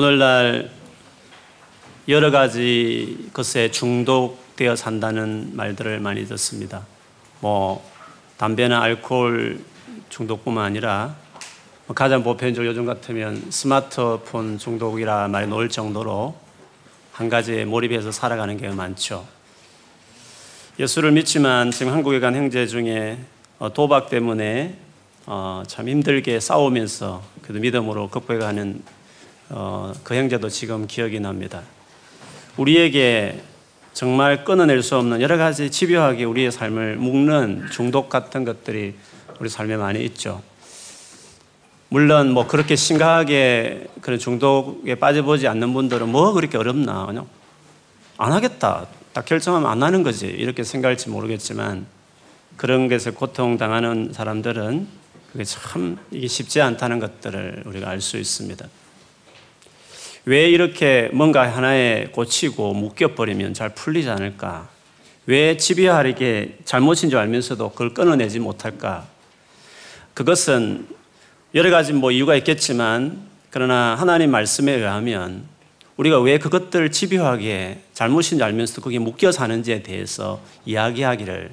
오늘날 여러 가지 것에 중독되어 산다는 말들을 많이 듣습니다. 뭐 담배나 알코올 중독뿐만 아니라 뭐 가장 보편적으로 요즘 같으면 스마트폰 중독이라 말이 나올 정도로 한 가지에 몰입해서 살아가는 게 많죠. 예수를 믿지만 지금 한국에 간 형제 중에 어, 도박 때문에 어, 참 힘들게 싸우면서 그래도 믿음으로 극복해가는 어, 그 형제도 지금 기억이 납니다. 우리에게 정말 끊어낼 수 없는 여러 가지 집요하게 우리의 삶을 묶는 중독 같은 것들이 우리 삶에 많이 있죠. 물론 뭐 그렇게 심각하게 그런 중독에 빠져보지 않는 분들은 뭐 그렇게 어렵나 그냥 안 하겠다 딱 결정하면 안 하는 거지 이렇게 생각할지 모르겠지만 그런 것에 고통 당하는 사람들은 그게 참 이게 쉽지 않다는 것들을 우리가 알 수 있습니다. 왜 이렇게 뭔가 하나에 꽂히고 묶여버리면 잘 풀리지 않을까? 왜 집요하게 잘못인 줄 알면서도 그걸 끊어내지 못할까? 그것은 여러 가지 뭐 이유가 있겠지만 그러나 하나님 말씀에 의하면 우리가 왜 그것들을 집요하게 잘못인 줄 알면서도 거기에 묶여 사는지에 대해서 이야기하기를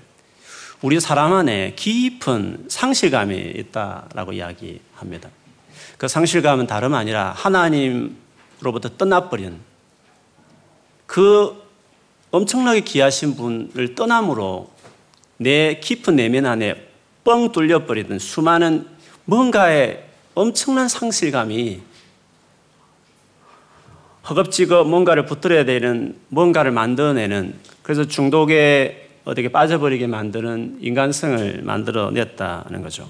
우리 사람 안에 깊은 상실감이 있다라고 이야기합니다. 그 상실감은 다름 아니라 하나님 로부터 떠나버린 그 엄청나게 귀하신 분을 떠남으로 내 깊은 내면 안에 뻥 뚫려버리던 수많은 뭔가의 엄청난 상실감이 허겁지겁 뭔가를 붙들어야 되는 뭔가를 만들어내는 그래서 중독에 어떻게 빠져버리게 만드는 인간성을 만들어냈다는 거죠.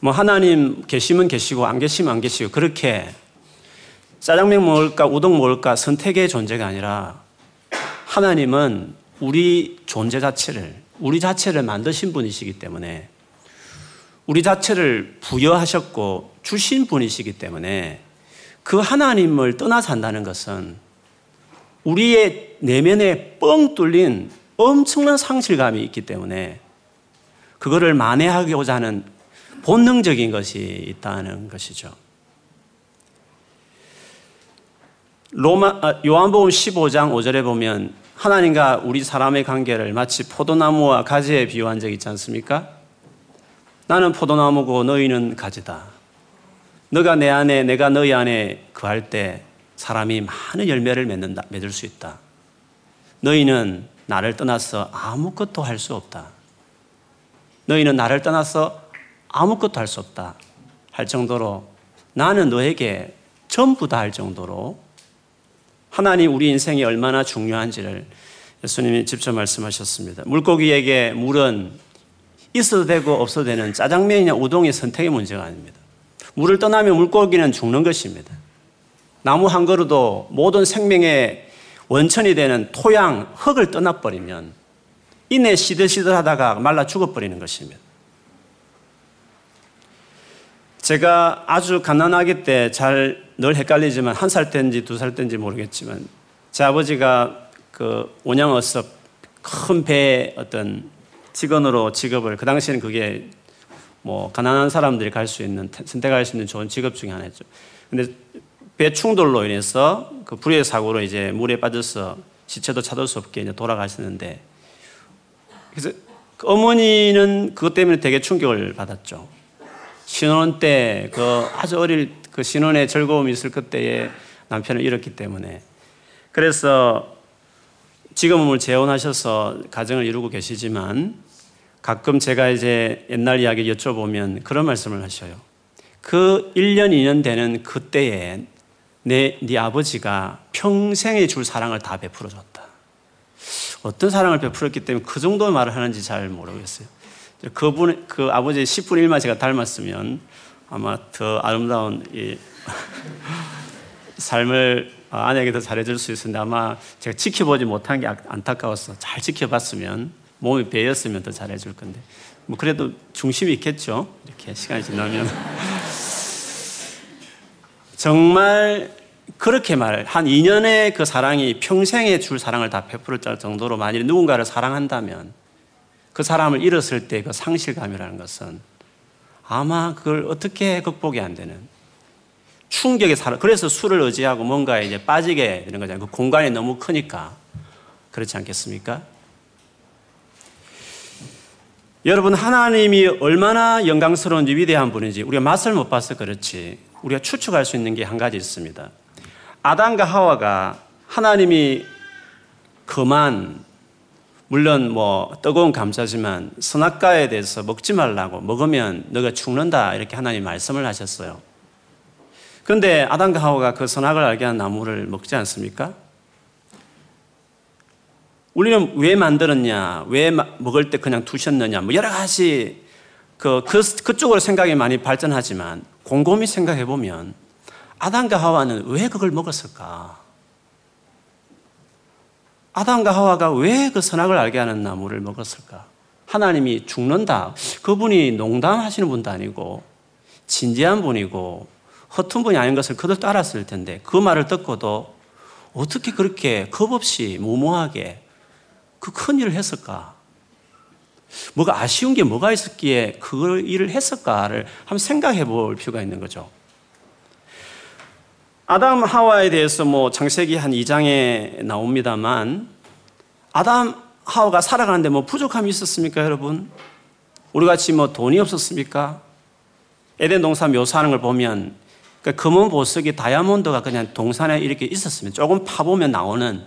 뭐 하나님 계시면 계시고 안 계시면 안 계시고 그렇게 짜장면 먹을까 우동 먹을까 선택의 존재가 아니라 하나님은 우리 존재 자체를 우리 자체를 만드신 분이시기 때문에 우리 자체를 부여하셨고 주신 분이시기 때문에 그 하나님을 떠나 산다는 것은 우리의 내면에 뻥 뚫린 엄청난 상실감이 있기 때문에 그거를 만회하고자 하는 본능적인 것이 있다는 것이죠. 로마, 아, 요한복음 15장 5절에 보면 하나님과 우리 사람의 관계를 마치 포도나무와 가지에 비유한 적 있지 않습니까? 나는 포도나무고 너희는 가지다. 너가 내 안에, 내가 너희 안에 거할 때 사람이 많은 열매를 맺는다, 맺을 수 있다. 너희는 나를 떠나서 아무것도 할 수 없다. 너희는 나를 떠나서 아무것도 할 수 없다. 할 정도로 나는 너에게 전부 다 할 정도로 하나님 우리 인생이 얼마나 중요한지를 예수님이 직접 말씀하셨습니다. 물고기에게 물은 있어도 되고 없어도 되는 짜장면이냐 우동의 선택의 문제가 아닙니다. 물을 떠나면 물고기는 죽는 것입니다. 나무 한 그루도 모든 생명의 원천이 되는 토양, 흙을 떠나버리면 이내 시들시들하다가 말라 죽어버리는 것입니다. 제가 아주 가난하기 때 잘 늘 헷갈리지만 한 살 때인지 두 살 때인지 모르겠지만 제 아버지가 그 온양어섭 큰 배의 어떤 직원으로 직업을 그 당시에는 그게 뭐 가난한 사람들이 갈 수 있는 선택할 수 있는 좋은 직업 중에 하나였죠. 근데 배 충돌로 인해서 그 불의 사고로 이제 물에 빠져서 시체도 찾을 수 없게 이제 돌아가시는데 그래서 그 어머니는 그것 때문에 되게 충격을 받았죠. 신혼 때 그 아주 어릴 그 신혼의 즐거움이 있을 그때에 남편을 잃었기 때문에 그래서 지금은 재혼하셔서 가정을 이루고 계시지만 가끔 제가 이제 옛날 이야기 여쭤보면 그런 말씀을 하셔요. 그 1년, 2년 되는 그때에 내, 네 아버지가 평생에 줄 사랑을 다 베풀어 줬다. 어떤 사랑을 베풀었기 때문에 그 정도 말을 하는지 잘 모르겠어요. 그분, 그 아버지의 10분의 1만 제가 닮았으면 아마 더 아름다운 이 삶을 아내에게 더 잘해줄 수 있었는데 아마 제가 지켜보지 못한 게 안타까웠어. 잘 지켜봤으면 몸이 배였으면 더 잘해줄 건데. 뭐 그래도 중심이 있겠죠. 이렇게 시간이 지나면. 정말 그렇게 말, 한 2년의 그 사랑이 평생에 줄 사랑을 다 베풀을 정도로 만일 누군가를 사랑한다면 그 사람을 잃었을 때 그 상실감이라는 것은 아마 그걸 어떻게 극복이 안 되는 충격에 살아. 그래서 술을 의지하고 뭔가에 이제 빠지게 되는 거잖아요. 그 공간이 너무 크니까. 그렇지 않겠습니까? 여러분, 하나님이 얼마나 영광스러운 위대한 분인지 우리가 맛을 못 봐서 그렇지. 우리가 추측할 수 있는 게 한 가지 있습니다. 아담과 하와가 하나님이 그만 물론 뭐 뜨거운 감자지만 선악과에 대해서 먹지 말라고 먹으면 너가 죽는다 이렇게 하나님 말씀을 하셨어요. 그런데 아담과 하와가 그 선악을 알게 한 나무를 먹지 않습니까? 우리는 왜 만들었냐, 왜 먹을 때 그냥 두셨느냐, 뭐 여러 가지 그, 그, 그쪽으로 생각이 많이 발전하지만 곰곰이 생각해 보면 아담과 하와는 왜 그걸 먹었을까? 아담과 하와가 왜 그 선악을 알게 하는 나무를 먹었을까? 하나님이 죽는다. 그분이 농담하시는 분도 아니고 진지한 분이고 허튼 분이 아닌 것을 그들 따랐을 텐데 그 말을 듣고도 어떻게 그렇게 겁 없이 무모하게 그 큰 일을 했을까? 뭐가 아쉬운 게 뭐가 있었기에 그 일을 했을까를 한번 생각해 볼 필요가 있는 거죠. 아담 하와에 대해서 뭐 창세기 한 2장에 나옵니다만 아담 하와가 살아가는데 뭐 부족함이 있었습니까, 여러분? 우리 같이 뭐 돈이 없었습니까? 에덴 동산 묘사하는 걸 보면 그 금은 보석이 다이아몬드가 그냥 동산에 이렇게 있었으면 조금 파보면 나오는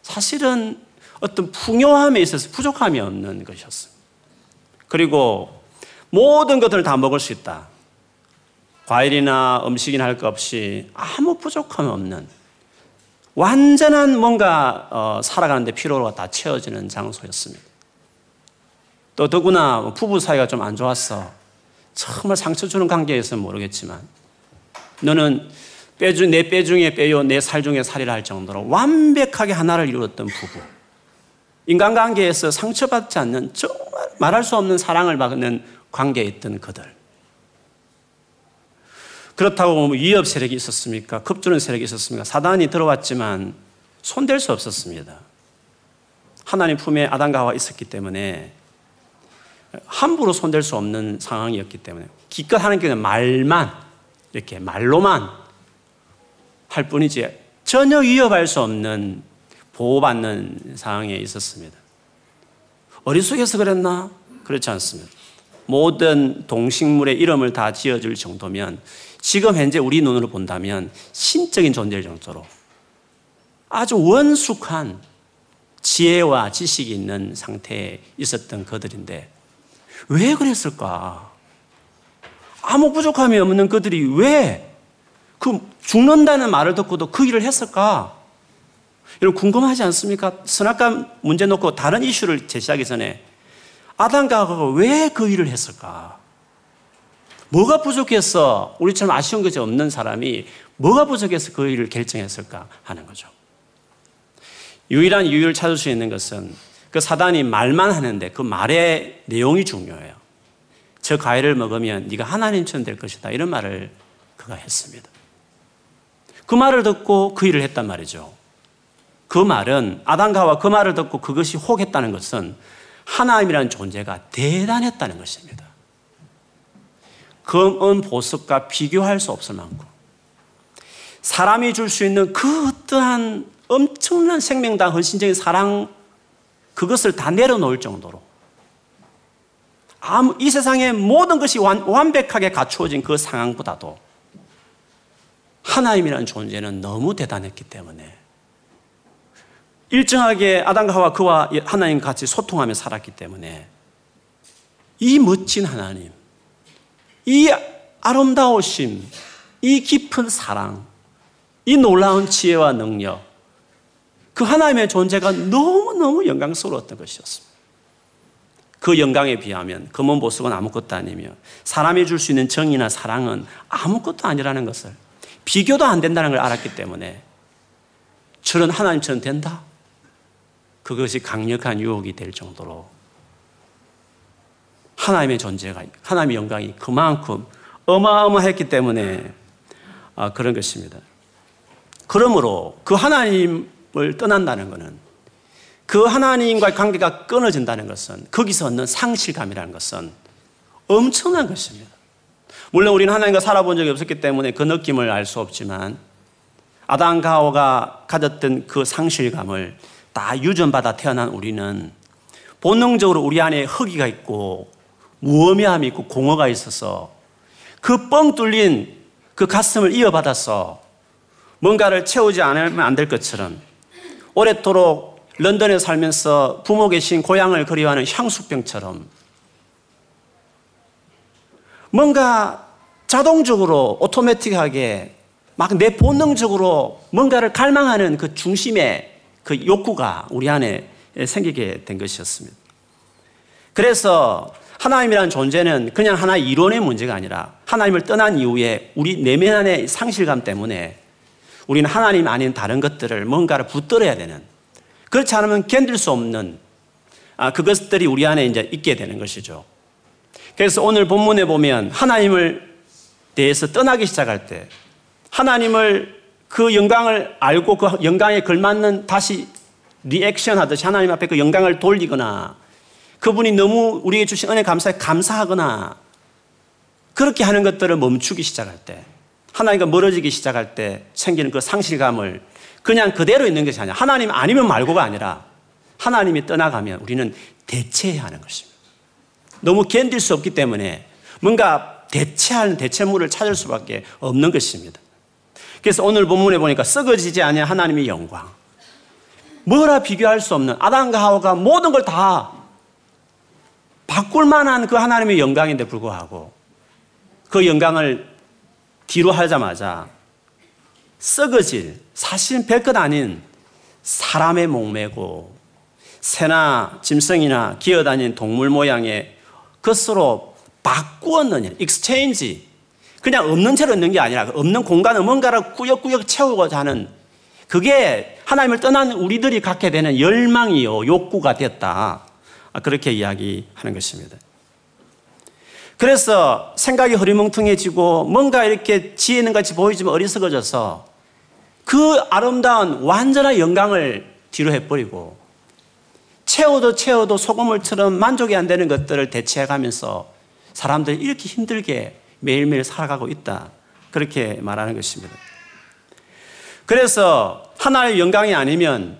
사실은 어떤 풍요함에 있어서 부족함이 없는 것이었습니다. 그리고 모든 것들을 다 먹을 수 있다. 과일이나 음식이나 할 것 없이 아무 부족함이 없는 완전한 뭔가 어, 살아가는데 필요가 다 채워지는 장소였습니다. 또 더구나 부부 사이가 좀 안 좋았어. 정말 상처 주는 관계에서는 모르겠지만 너는 빼주, 내뼈 중에 뼈요, 내 살 중에 살이라 할 정도로 완벽하게 하나를 이루었던 부부. 인간관계에서 상처받지 않는 정말 말할 수 없는 사랑을 받는 관계에 있던 그들. 그렇다고 뭐 위협 세력이 있었습니까? 급주는 세력이 있었습니까? 사단이 들어왔지만 손댈 수 없었습니다. 하나님 품에 아담과 하와 있었기 때문에 함부로 손댈 수 없는 상황이었기 때문에 기껏 하는 게 말만 이렇게 말로만 할 뿐이지 전혀 위협할 수 없는 보호받는 상황에 있었습니다. 어리석여서 그랬나? 그렇지 않습니다. 모든 동식물의 이름을 다 지어줄 정도면 지금 현재 우리 눈으로 본다면 신적인 존재일 정도로 아주 원숙한 지혜와 지식이 있는 상태에 있었던 그들인데 왜 그랬을까? 아무 부족함이 없는 그들이 왜 그 죽는다는 말을 듣고도 그 일을 했을까? 여러분 궁금하지 않습니까? 선악과 문제 놓고 다른 이슈를 제시하기 전에 아담과 하가 왜그 일을 했을까? 뭐가 부족해서 우리처럼 아쉬운 것이 없는 사람이 뭐가 부족해서 그 일을 결정했을까 하는 거죠. 유일한 이유를 찾을 수 있는 것은 그 사단이 말만 하는데 그 말의 내용이 중요해요. 저 과일을 먹으면 네가 하나님처럼 될 것이다. 이런 말을 그가 했습니다. 그 말을 듣고 그 일을 했단 말이죠. 그 말은 아담과 그 말을 듣고 그것이 혹했다는 것은 하나님이라는 존재가 대단했다는 것입니다. 금은 보석과 비교할 수 없을 만큼 사람이 줄 수 있는 그 어떠한 엄청난 생명당 헌신적인 사랑 그것을 다 내려놓을 정도로 아무 이 세상의 모든 것이 완, 완벽하게 갖추어진 그 상황보다도 하나님이라는 존재는 너무 대단했기 때문에 일정하게 아담과 하와 그와 하나님 같이 소통하며 살았기 때문에 이 멋진 하나님 이 아름다우심, 이 깊은 사랑, 이 놀라운 지혜와 능력, 그 하나님의 존재가 너무너무 영광스러웠던 것이었습니다. 그 영광에 비하면 금은 보석은 아무것도 아니며 사람이 줄 수 있는 정의나 사랑은 아무것도 아니라는 것을 비교도 안 된다는 걸 알았기 때문에 저런 하나님처럼 된다? 그것이 강력한 유혹이 될 정도로 하나님의 존재가, 하나님의 영광이 그만큼 어마어마했기 때문에 아, 그런 것입니다. 그러므로 그 하나님을 떠난다는 것은 그 하나님과의 관계가 끊어진다는 것은 거기서 얻는 상실감이라는 것은 엄청난 것입니다. 물론 우리는 하나님과 살아본 적이 없었기 때문에 그 느낌을 알 수 없지만 아담과 하와가 가졌던 그 상실감을 다 유전받아 태어난 우리는 본능적으로 우리 안에 허기가 있고 무엄함이 있고 공허가 있어서 그 뻥 뚫린 그 가슴을 이어받아서 뭔가를 채우지 않으면 안 될 것처럼 오랫도록 런던에 살면서 부모 계신 고향을 그리워하는 향수병처럼 뭔가 자동적으로 오토매틱하게 막 내 본능적으로 뭔가를 갈망하는 그 중심의 그 욕구가 우리 안에 생기게 된 것이었습니다. 그래서 하나님이라는 존재는 그냥 하나의 이론의 문제가 아니라 하나님을 떠난 이후에 우리 내면 안의 상실감 때문에 우리는 하나님 아닌 다른 것들을 뭔가를 붙들어야 되는 그렇지 않으면 견딜 수 없는 아, 그것들이 우리 안에 이제 있게 되는 것이죠. 그래서 오늘 본문에 보면 하나님을 대해서 떠나기 시작할 때 하나님을 그 영광을 알고 그 영광에 걸맞는 다시 리액션 하듯이 하나님 앞에 그 영광을 돌리거나 그분이 너무 우리에게 주신 은혜 감사에 감사하거나 그렇게 하는 것들을 멈추기 시작할 때 하나님과 멀어지기 시작할 때 생기는 그 상실감을 그냥 그대로 있는 것이 아니라 하나님 아니면 말고가 아니라 하나님이 떠나가면 우리는 대체해야 하는 것입니다. 너무 견딜 수 없기 때문에 뭔가 대체하는 대체물을 찾을 수밖에 없는 것입니다. 그래서 오늘 본문에 보니까 썩어지지 않는 하나님의 영광. 뭐라 비교할 수 없는 아담과 하와가 모든 걸 다 바꿀 만한 그 하나님의 영광인데 불구하고 그 영광을 뒤로 하자마자 썩어질 사실은 별것 아닌 사람의 목매고 새나 짐승이나 기어다니는 동물 모양의 것으로 바꾸었느냐 exchange 그냥 없는 채로 있는 게 아니라 없는 공간을 뭔가를 꾸역꾸역 채우고자 하는 그게 하나님을 떠난 우리들이 갖게 되는 열망이요, 욕구가 됐다. 아, 그렇게 이야기하는 것입니다. 그래서 생각이 흐리멍텅해지고 뭔가 이렇게 지혜는 같이 보이지만 어리석어져서 그 아름다운 완전한 영광을 뒤로 해버리고 채워도 채워도 소금물처럼 만족이 안 되는 것들을 대체해가면서 사람들이 이렇게 힘들게 매일매일 살아가고 있다. 그렇게 말하는 것입니다. 그래서 하나의 영광이 아니면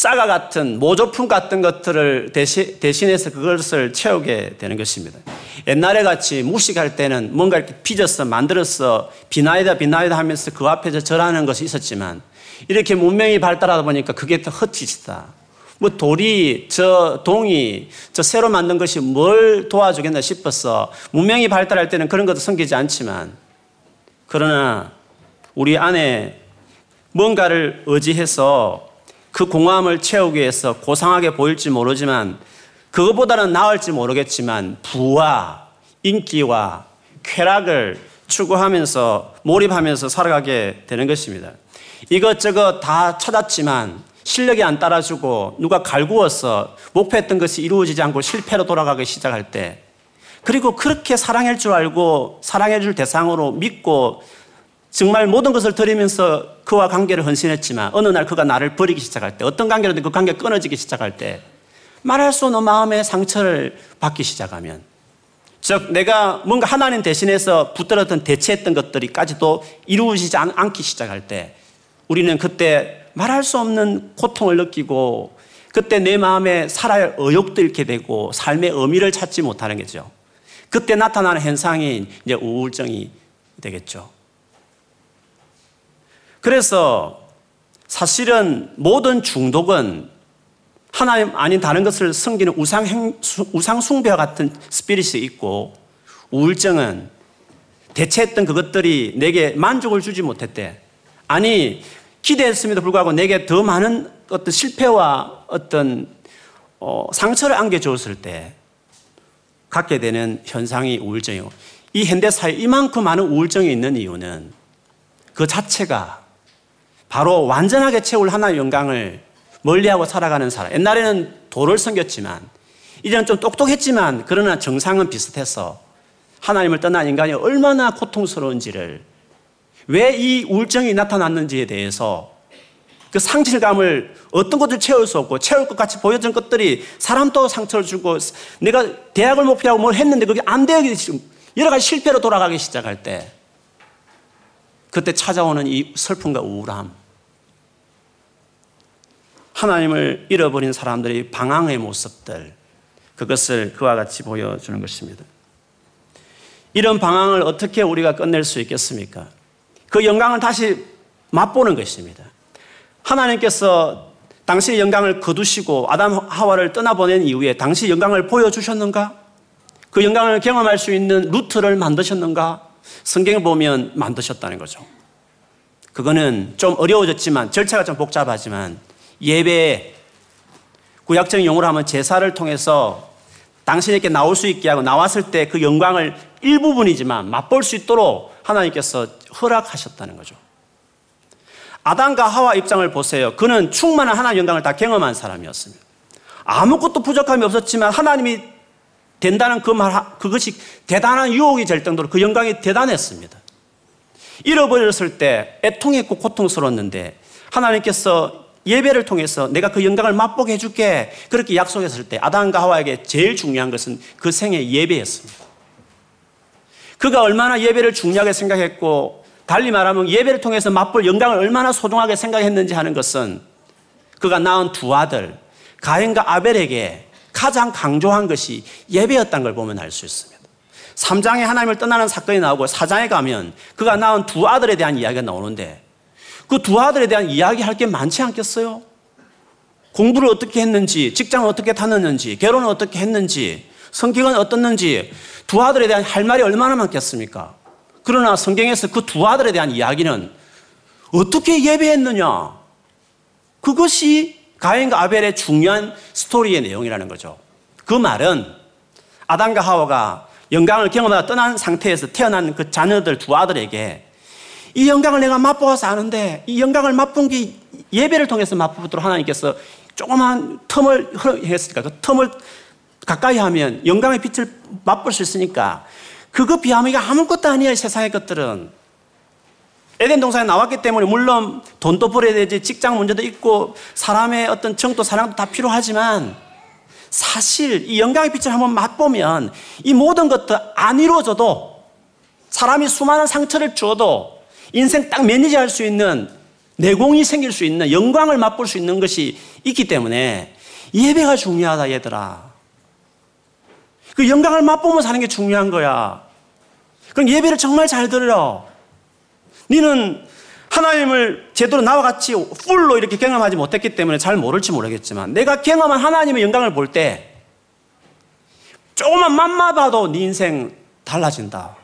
짜가 같은 모조품 같은 것들을 대신, 대신해서 그것을 채우게 되는 것입니다. 옛날에 같이 무식할 때는 뭔가 이렇게 빚어서 만들어서 비나이다 비나이다 하면서 그 앞에서 절하는 것이 있었지만 이렇게 문명이 발달하다 보니까 그게 더 헛짓이다. 뭐 돌이, 저 동이, 저 새로 만든 것이 뭘 도와주겠나 싶어서 문명이 발달할 때는 그런 것도 생기지 않지만 그러나 우리 안에 뭔가를 의지해서 그 공허함을 채우기 위해서 고상하게 보일지 모르지만 그것보다는 나을지 모르겠지만 부와 인기와 쾌락을 추구하면서 몰입하면서 살아가게 되는 것입니다. 이것저것 다 찾았지만 실력이 안 따라주고 누가 갈구어서 목표했던 것이 이루어지지 않고 실패로 돌아가기 시작할 때 그리고 그렇게 사랑할 줄 알고 사랑해 줄 대상으로 믿고 정말 모든 것을 드리면서 그와 관계를 헌신했지만 어느 날 그가 나를 버리기 시작할 때 어떤 관계로든 그 관계가 끊어지기 시작할 때 말할 수 없는 마음의 상처를 받기 시작하면 즉 내가 뭔가 하나님 대신해서 붙들었던 대체했던 것들이까지도 이루어지지 않 기 시작할 때 우리는 그때 말할 수 없는 고통을 느끼고 그때 내 마음에 살아야 의욕도 잃게 되고 삶의 의미를 찾지 못하는 거죠. 그때 나타나는 현상이 이제 우울증이 되겠죠. 그래서 사실은 모든 중독은 하나님 아닌 다른 것을 섬기는 우상 행, 우상 숭배와 같은 스피릿이 있고 우울증은 대체했던 그것들이 내게 만족을 주지 못했대. 아니, 기대했음에도 불구하고 내게 더 많은 어떤 실패와 어떤 어, 상처를 안겨주었을 때 갖게 되는 현상이 우울증이고 이 현대사에 이만큼 많은 우울증이 있는 이유는 그 자체가 바로 완전하게 채울 하나의 영광을 멀리하고 살아가는 사람. 옛날에는 도를 섬겼지만 이제는 좀 똑똑했지만 그러나 정상은 비슷해서 하나님을 떠난 인간이 얼마나 고통스러운지를 왜 이 우울증이 나타났는지에 대해서 그 상실감을 어떤 것을 채울 수 없고 채울 것 같이 보여진 것들이 사람도 상처를 주고 내가 대학을 목표하고 뭘 했는데 그게 안 되게 여러 가지 실패로 돌아가기 시작할 때 그때 찾아오는 이 슬픔과 우울함. 하나님을 잃어버린 사람들의 방황의 모습들. 그것을 그와 같이 보여주는 것입니다. 이런 방황을 어떻게 우리가 끝낼 수 있겠습니까? 그 영광을 다시 맛보는 것입니다. 하나님께서 당시의 영광을 거두시고 아담 하와를 떠나보낸 이후에 당시 영광을 보여주셨는가? 그 영광을 경험할 수 있는 루트를 만드셨는가? 성경을 보면 만드셨다는 거죠. 그거는 좀 어려워졌지만 절차가 좀 복잡하지만 예배 구약적인 용어로 하면 제사를 통해서 당신에게 나올 수 있게 하고 나왔을 때 그 영광을 일부분이지만 맛볼 수 있도록 하나님께서 허락하셨다는 거죠. 아담과 하와 입장을 보세요. 그는 충만한 하나님 영광을 다 경험한 사람이었습니다. 아무것도 부족함이 없었지만 하나님이 된다는 그 말, 그것이 대단한 유혹이 될 정도로 그 영광이 대단했습니다. 잃어버렸을 때 애통했고 고통스러웠는데 하나님께서 예배를 통해서 내가 그 영광을 맛보게 해줄게 그렇게 약속했을 때 아담과 하와에게 제일 중요한 것은 그 생의 예배였습니다. 그가 얼마나 예배를 중요하게 생각했고 달리 말하면 예배를 통해서 맛볼 영광을 얼마나 소중하게 생각했는지 하는 것은 그가 낳은 두 아들 가인과 아벨에게 가장 강조한 것이 예배였다는 걸 보면 알 수 있습니다. 3장에 하나님을 떠나는 사건이 나오고 4장에 가면 그가 낳은 두 아들에 대한 이야기가 나오는데 그 두 아들에 대한 이야기 할 게 많지 않겠어요? 공부를 어떻게 했는지, 직장을 어떻게 다녔는지, 결혼을 어떻게 했는지, 성격은 어떻는지 두 아들에 대한 할 말이 얼마나 많겠습니까? 그러나 성경에서 그 두 아들에 대한 이야기는 어떻게 예배했느냐? 그것이 가인과 아벨의 중요한 스토리의 내용이라는 거죠. 그 말은 아담과 하와가 영광을 경험하다 떠난 상태에서 태어난 그 자녀들 두 아들에게 이 영광을 내가 맛보아서 아는데 이 영광을 맛본 게 예배를 통해서 맛보도록 하나님께서 조그만 틈을 했으니까 그 틈을 가까이 하면 영광의 빛을 맛볼 수 있으니까 그거 비하면 이게 아무것도 아니야 세상의 것들은. 에덴 동산에 나왔기 때문에 물론 돈도 벌어야 되지 직장 문제도 있고 사람의 어떤 정도 사랑도 다 필요하지만 사실 이 영광의 빛을 한번 맛보면 이 모든 것도 안 이루어져도 사람이 수많은 상처를 주어도 인생 딱 매니지할 수 있는 내공이 생길 수 있는 영광을 맛볼 수 있는 것이 있기 때문에 예배가 중요하다 얘들아. 그 영광을 맛보면 사는 게 중요한 거야. 그럼 예배를 정말 잘 들어. 너는 하나님을 제대로 나와 같이 풀로 이렇게 경험하지 못했기 때문에 잘 모를지 모르겠지만 내가 경험한 하나님의 영광을 볼 때 조금만 맘마 봐도 네 인생 달라진다.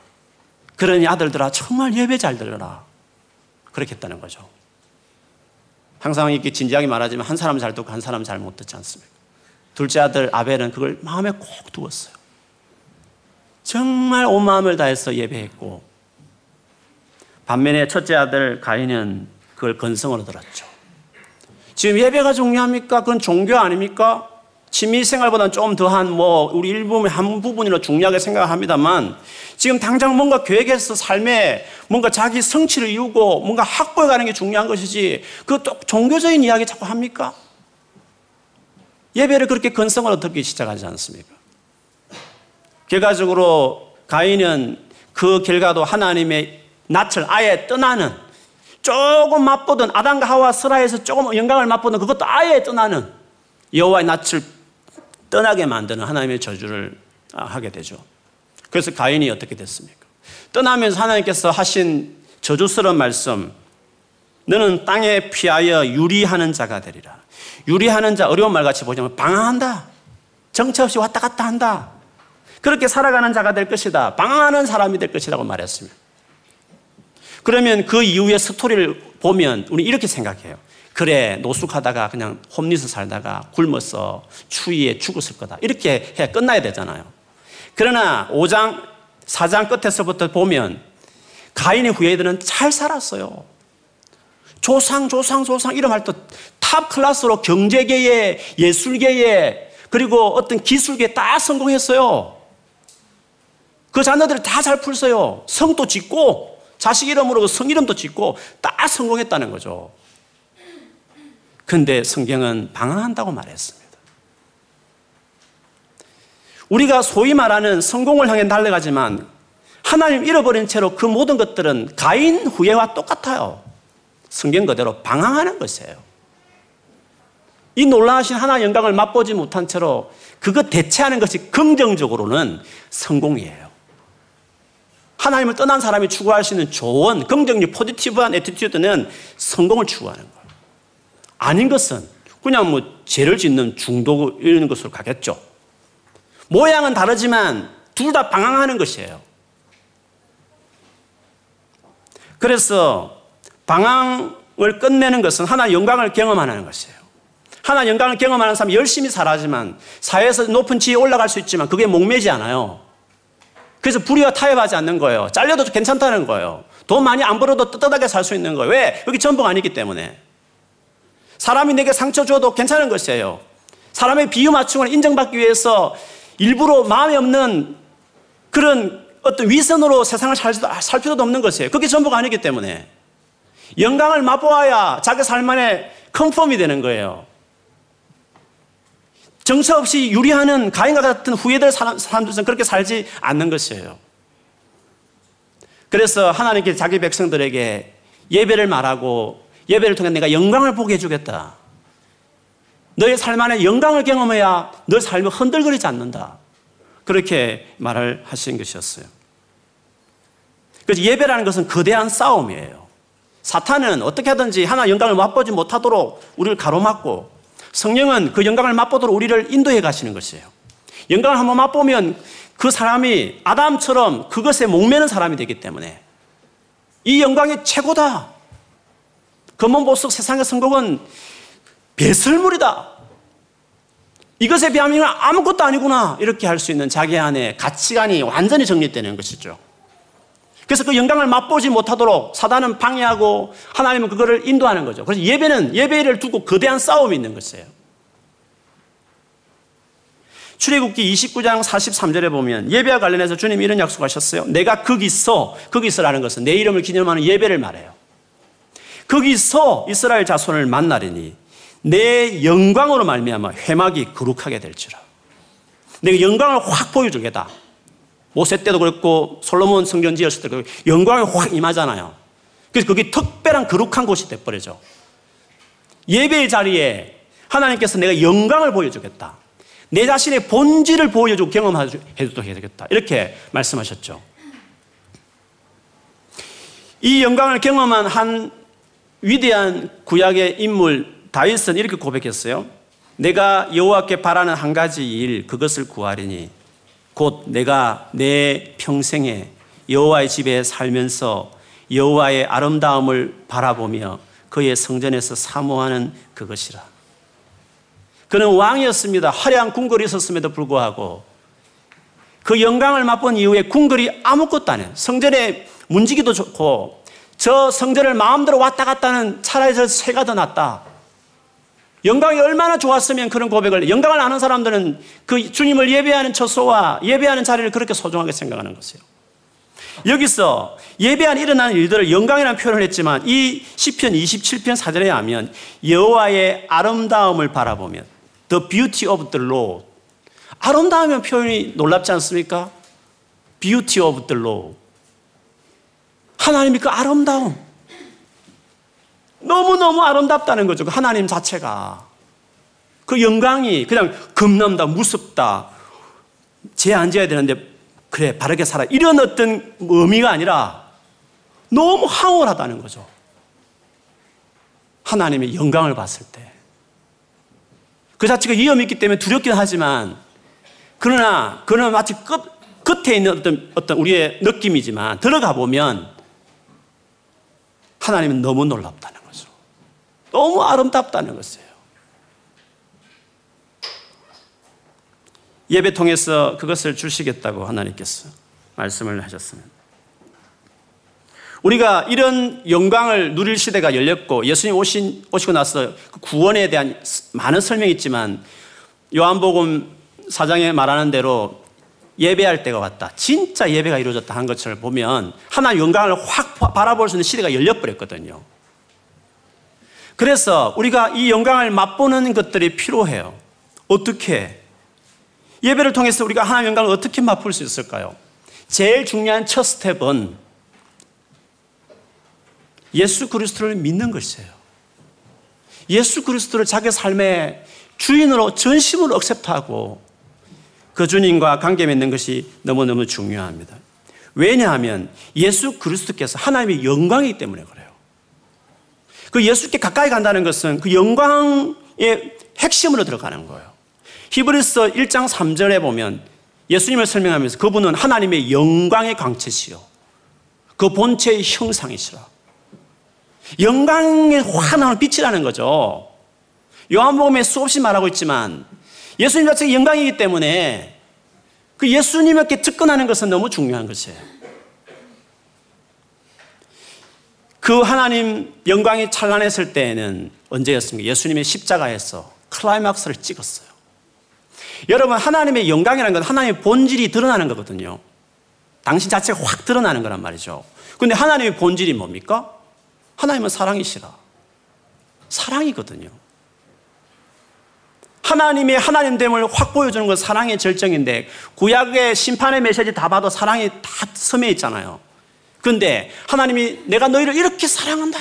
그러니 아들들아 정말 예배 잘 들어라. 그렇게 했다는 거죠. 항상 이렇게 진지하게 말하지만 한 사람 잘 듣고 한 사람 잘 못 듣지 않습니까? 둘째 아들 아벨은 그걸 마음에 꼭 두었어요. 정말 온 마음을 다해서 예배했고 반면에 첫째 아들 가인은 그걸 건성으로 들었죠. 지금 예배가 중요합니까? 그건 종교 아닙니까? 취미생활보다는 좀 더한 뭐 우리 일부분의 한 부분이라 중요하게 생각합니다만 지금 당장 뭔가 계획에서 삶에 뭔가 자기 성취를 이루고 뭔가 확보해 가는 게 중요한 것이지 그또 종교적인 이야기 자꾸 합니까? 예배를 그렇게 건성으로 듣기 시작하지 않습니까? 결과적으로 가인은 그 결과도 하나님의 낯을 아예 떠나는 조금 맛보던 아담과 하와 스라에서 조금 영광을 맛보던 그것도 아예 떠나는 여호와의 낯을 떠나게 만드는 하나님의 저주를 하게 되죠. 그래서 가인이 어떻게 됐습니까? 떠나면서 하나님께서 하신 저주스러운 말씀 너는 땅에 피하여 유리하는 자가 되리라. 유리하는 자 어려운 말 같이 보자면 방황한다. 정처 없이 왔다 갔다 한다. 그렇게 살아가는 자가 될 것이다. 방황하는 사람이 될 것이라고 말했습니다. 그러면 그 이후의 스토리를 보면 우리 이렇게 생각해요. 그래, 노숙하다가 그냥 홈리스 살다가 굶어서 추위에 죽었을 거다. 이렇게 해 끝나야 되잖아요. 그러나 5장, 4장 끝에서부터 보면 가인의 후예들은 잘 살았어요. 조상, 조상, 조상 이런 말도 top class로 경제계에, 예술계에, 그리고 어떤 기술계에 다 성공했어요. 그 자녀들 다 잘 풀려요. 성도 짓고, 자식 이름으로 그 성 이름도 짓고 다 성공했다는 거죠. 근데 성경은 방황한다고 말했습니다. 우리가 소위 말하는 성공을 향해 달려가지만 하나님 잃어버린 채로 그 모든 것들은 가인 후예와 똑같아요. 성경 그대로 방황하는 것이에요. 이 놀라우신 하나님의 영광을 맛보지 못한 채로 그거 대체하는 것이 긍정적으로는 성공이에요. 하나님을 떠난 사람이 추구할 수 있는 좋은, 긍정적, positive한 attitude는 성공을 추구하는 거예요. 아닌 것은 그냥 뭐 죄를 짓는 중독 이런 것으로 가겠죠. 모양은 다르지만 둘 다 방황하는 것이에요. 그래서 방황을 끝내는 것은 하나의 영광을 경험하는 것이에요. 하나 영광을 경험하는 사람이 열심히 살아지만 사회에서 높은 지위에 올라갈 수 있지만 그게 목매지 않아요. 그래서 불의와 타협하지 않는 거예요. 잘려도 괜찮다는 거예요. 돈 많이 안 벌어도 떳떳하게 살 수 있는 거예요. 왜? 여기 전부가 아니기 때문에. 사람이 내게 상처 줘도 괜찮은 것이에요. 사람의 비유 맞춤을 인정받기 위해서 일부러 마음에 없는 그런 어떤 위선으로 세상을 살, 살 필요도 없는 것이에요. 그게 전부가 아니기 때문에. 영광을 맛보아야 자기 삶 안에 confirm이 되는 거예요. 정처 없이 유리하는 가인과 같은 후예들 사람들은 그렇게 살지 않는 것이에요. 그래서 하나님께 자기 백성들에게 예배를 말하고 예배를 통해 내가 영광을 보게 해주겠다. 너의 삶 안에 영광을 경험해야 너 삶이 흔들거리지 않는다. 그렇게 말을 하신 것이었어요. 그래서 예배라는 것은 거대한 싸움이에요. 사탄은 어떻게 하든지 하나 영광을 맛보지 못하도록 우리를 가로막고 성령은 그 영광을 맛보도록 우리를 인도해 가시는 것이에요. 영광을 한번 맛보면 그 사람이 아담처럼 그것에 목매는 사람이 되기 때문에 이 영광이 최고다. 검은보석 세상의 성공은 배설물이다. 이것에 비하면 아무것도 아니구나. 이렇게 할 수 있는 자기 안에 가치관이 완전히 정립되는 것이죠. 그래서 그 영광을 맛보지 못하도록 사단은 방해하고 하나님은 그거를 인도하는 거죠. 그래서 예배는 예배를 두고 거대한 싸움이 있는 것이에요. 출애굽기 29장 43절에 보면 예배와 관련해서 주님 이런 약속하셨어요. 내가 거기서 거기서라는 것은 내 이름을 기념하는 예배를 말해요. 거기서 이스라엘 자손을 만나리니 내 영광으로 말미암아 회막이 거룩하게 될지라. 내가 영광을 확 보여주겠다. 모세 때도 그랬고 솔로몬 성전 지었을 때도 영광이 확 임하잖아요. 그래서 그게 특별한 거룩한 곳이 돼버리죠. 예배의 자리에 하나님께서 내가 영광을 보여주겠다. 내 자신의 본질을 보여주고 경험해도 되겠다. 이렇게 말씀하셨죠. 이 영광을 경험한 한 위대한 구약의 인물 다윗은 이렇게 고백했어요. 내가 여호와께 바라는 한 가지 일 그것을 구하리니 곧 내가 내 평생에 여호와의 집에 살면서 여호와의 아름다움을 바라보며 그의 성전에서 사모하는 그것이라. 그는 왕이었습니다. 화려한 궁궐이 있었음에도 불구하고 그 영광을 맛본 이후에 궁궐이 아무것도 안 해요. 성전에 문지기도 좋고 저 성전을 마음대로 왔다 갔다 하는 차라리 저 새가 더 낫다. 영광이 얼마나 좋았으면 그런 고백을 영광을 아는 사람들은 그 주님을 예배하는 처소와 예배하는 자리를 그렇게 소중하게 생각하는 것이에요. 여기서 예배 안 일어나는 일들을 영광이라는 표현을 했지만 이 시편 27편 4절에 하면 여호와의 아름다움을 바라보면 the beauty of the Lord 아름다우면 표현이 놀랍지 않습니까? beauty of the Lord 하나님이 그 아름다움 너무너무 아름답다는 거죠. 그 하나님 자체가. 그 영광이 그냥 겁난다, 무섭다, 죄안 지어야 되는데, 그래, 바르게 살아. 이런 어떤 의미가 아니라 너무 황홀하다는 거죠. 하나님의 영광을 봤을 때. 그 자체가 위험이 있기 때문에 두렵긴 하지만, 그러나, 그는 마치 끝, 끝에 있는 어떤, 어떤 우리의 느낌이지만, 들어가 보면, 하나님은 너무 놀랍다는 너무 아름답다는 것이에요. 예배 통해서 그것을 주시겠다고 하나님께서 말씀을 하셨습니다. 우리가 이런 영광을 누릴 시대가 열렸고 예수님 오신, 오시고 나서 그 구원에 대한 많은 설명이 있지만 요한복음 사장에 말하는 대로 예배할 때가 왔다. 진짜 예배가 이루어졌다 한 것을 보면 하나님 영광을 확 바라볼 수 있는 시대가 열려버렸거든요. 그래서 우리가 이 영광을 맛보는 것들이 필요해요. 어떻게? 예배를 통해서 우리가 하나님 영광을 어떻게 맛볼 수 있을까요? 제일 중요한 첫 스텝은 예수 그리스도를 믿는 것이에요. 예수 그리스도를 자기 삶의 주인으로 전심으로 억셉트하고 그 주님과 관계 맺는 것이 너무너무 중요합니다. 왜냐하면 예수 그리스도께서 하나님의 영광이기 때문에 그래요. 그 예수께 가까이 간다는 것은 그 영광의 핵심으로 들어가는 거예요. 히브리서 1장 3절에 보면 예수님을 설명하면서 그분은 하나님의 영광의 광채시요. 그 본체의 형상이시라. 영광의 환한 빛이라는 거죠. 요한복음에 수없이 말하고 있지만 예수님 자체가 영광이기 때문에 그 예수님에게 접근하는 것은 너무 중요한 것이에요. 그 하나님 영광이 찬란했을 때에는 언제였습니까? 예수님의 십자가에서 클라이막스를 찍었어요. 여러분, 하나님의 영광이라는 건 하나님의 본질이 드러나는 거거든요. 당신 자체가 확 드러나는 거란 말이죠. 근데 하나님의 본질이 뭡니까? 하나님은 사랑이시라. 사랑이거든요. 하나님의 하나님됨을 확 보여주는 건 사랑의 절정인데 구약의 심판의 메시지 다 봐도 사랑이 다 섬에 있잖아요. 근데 하나님이 내가 너희를 이렇게 사랑한다.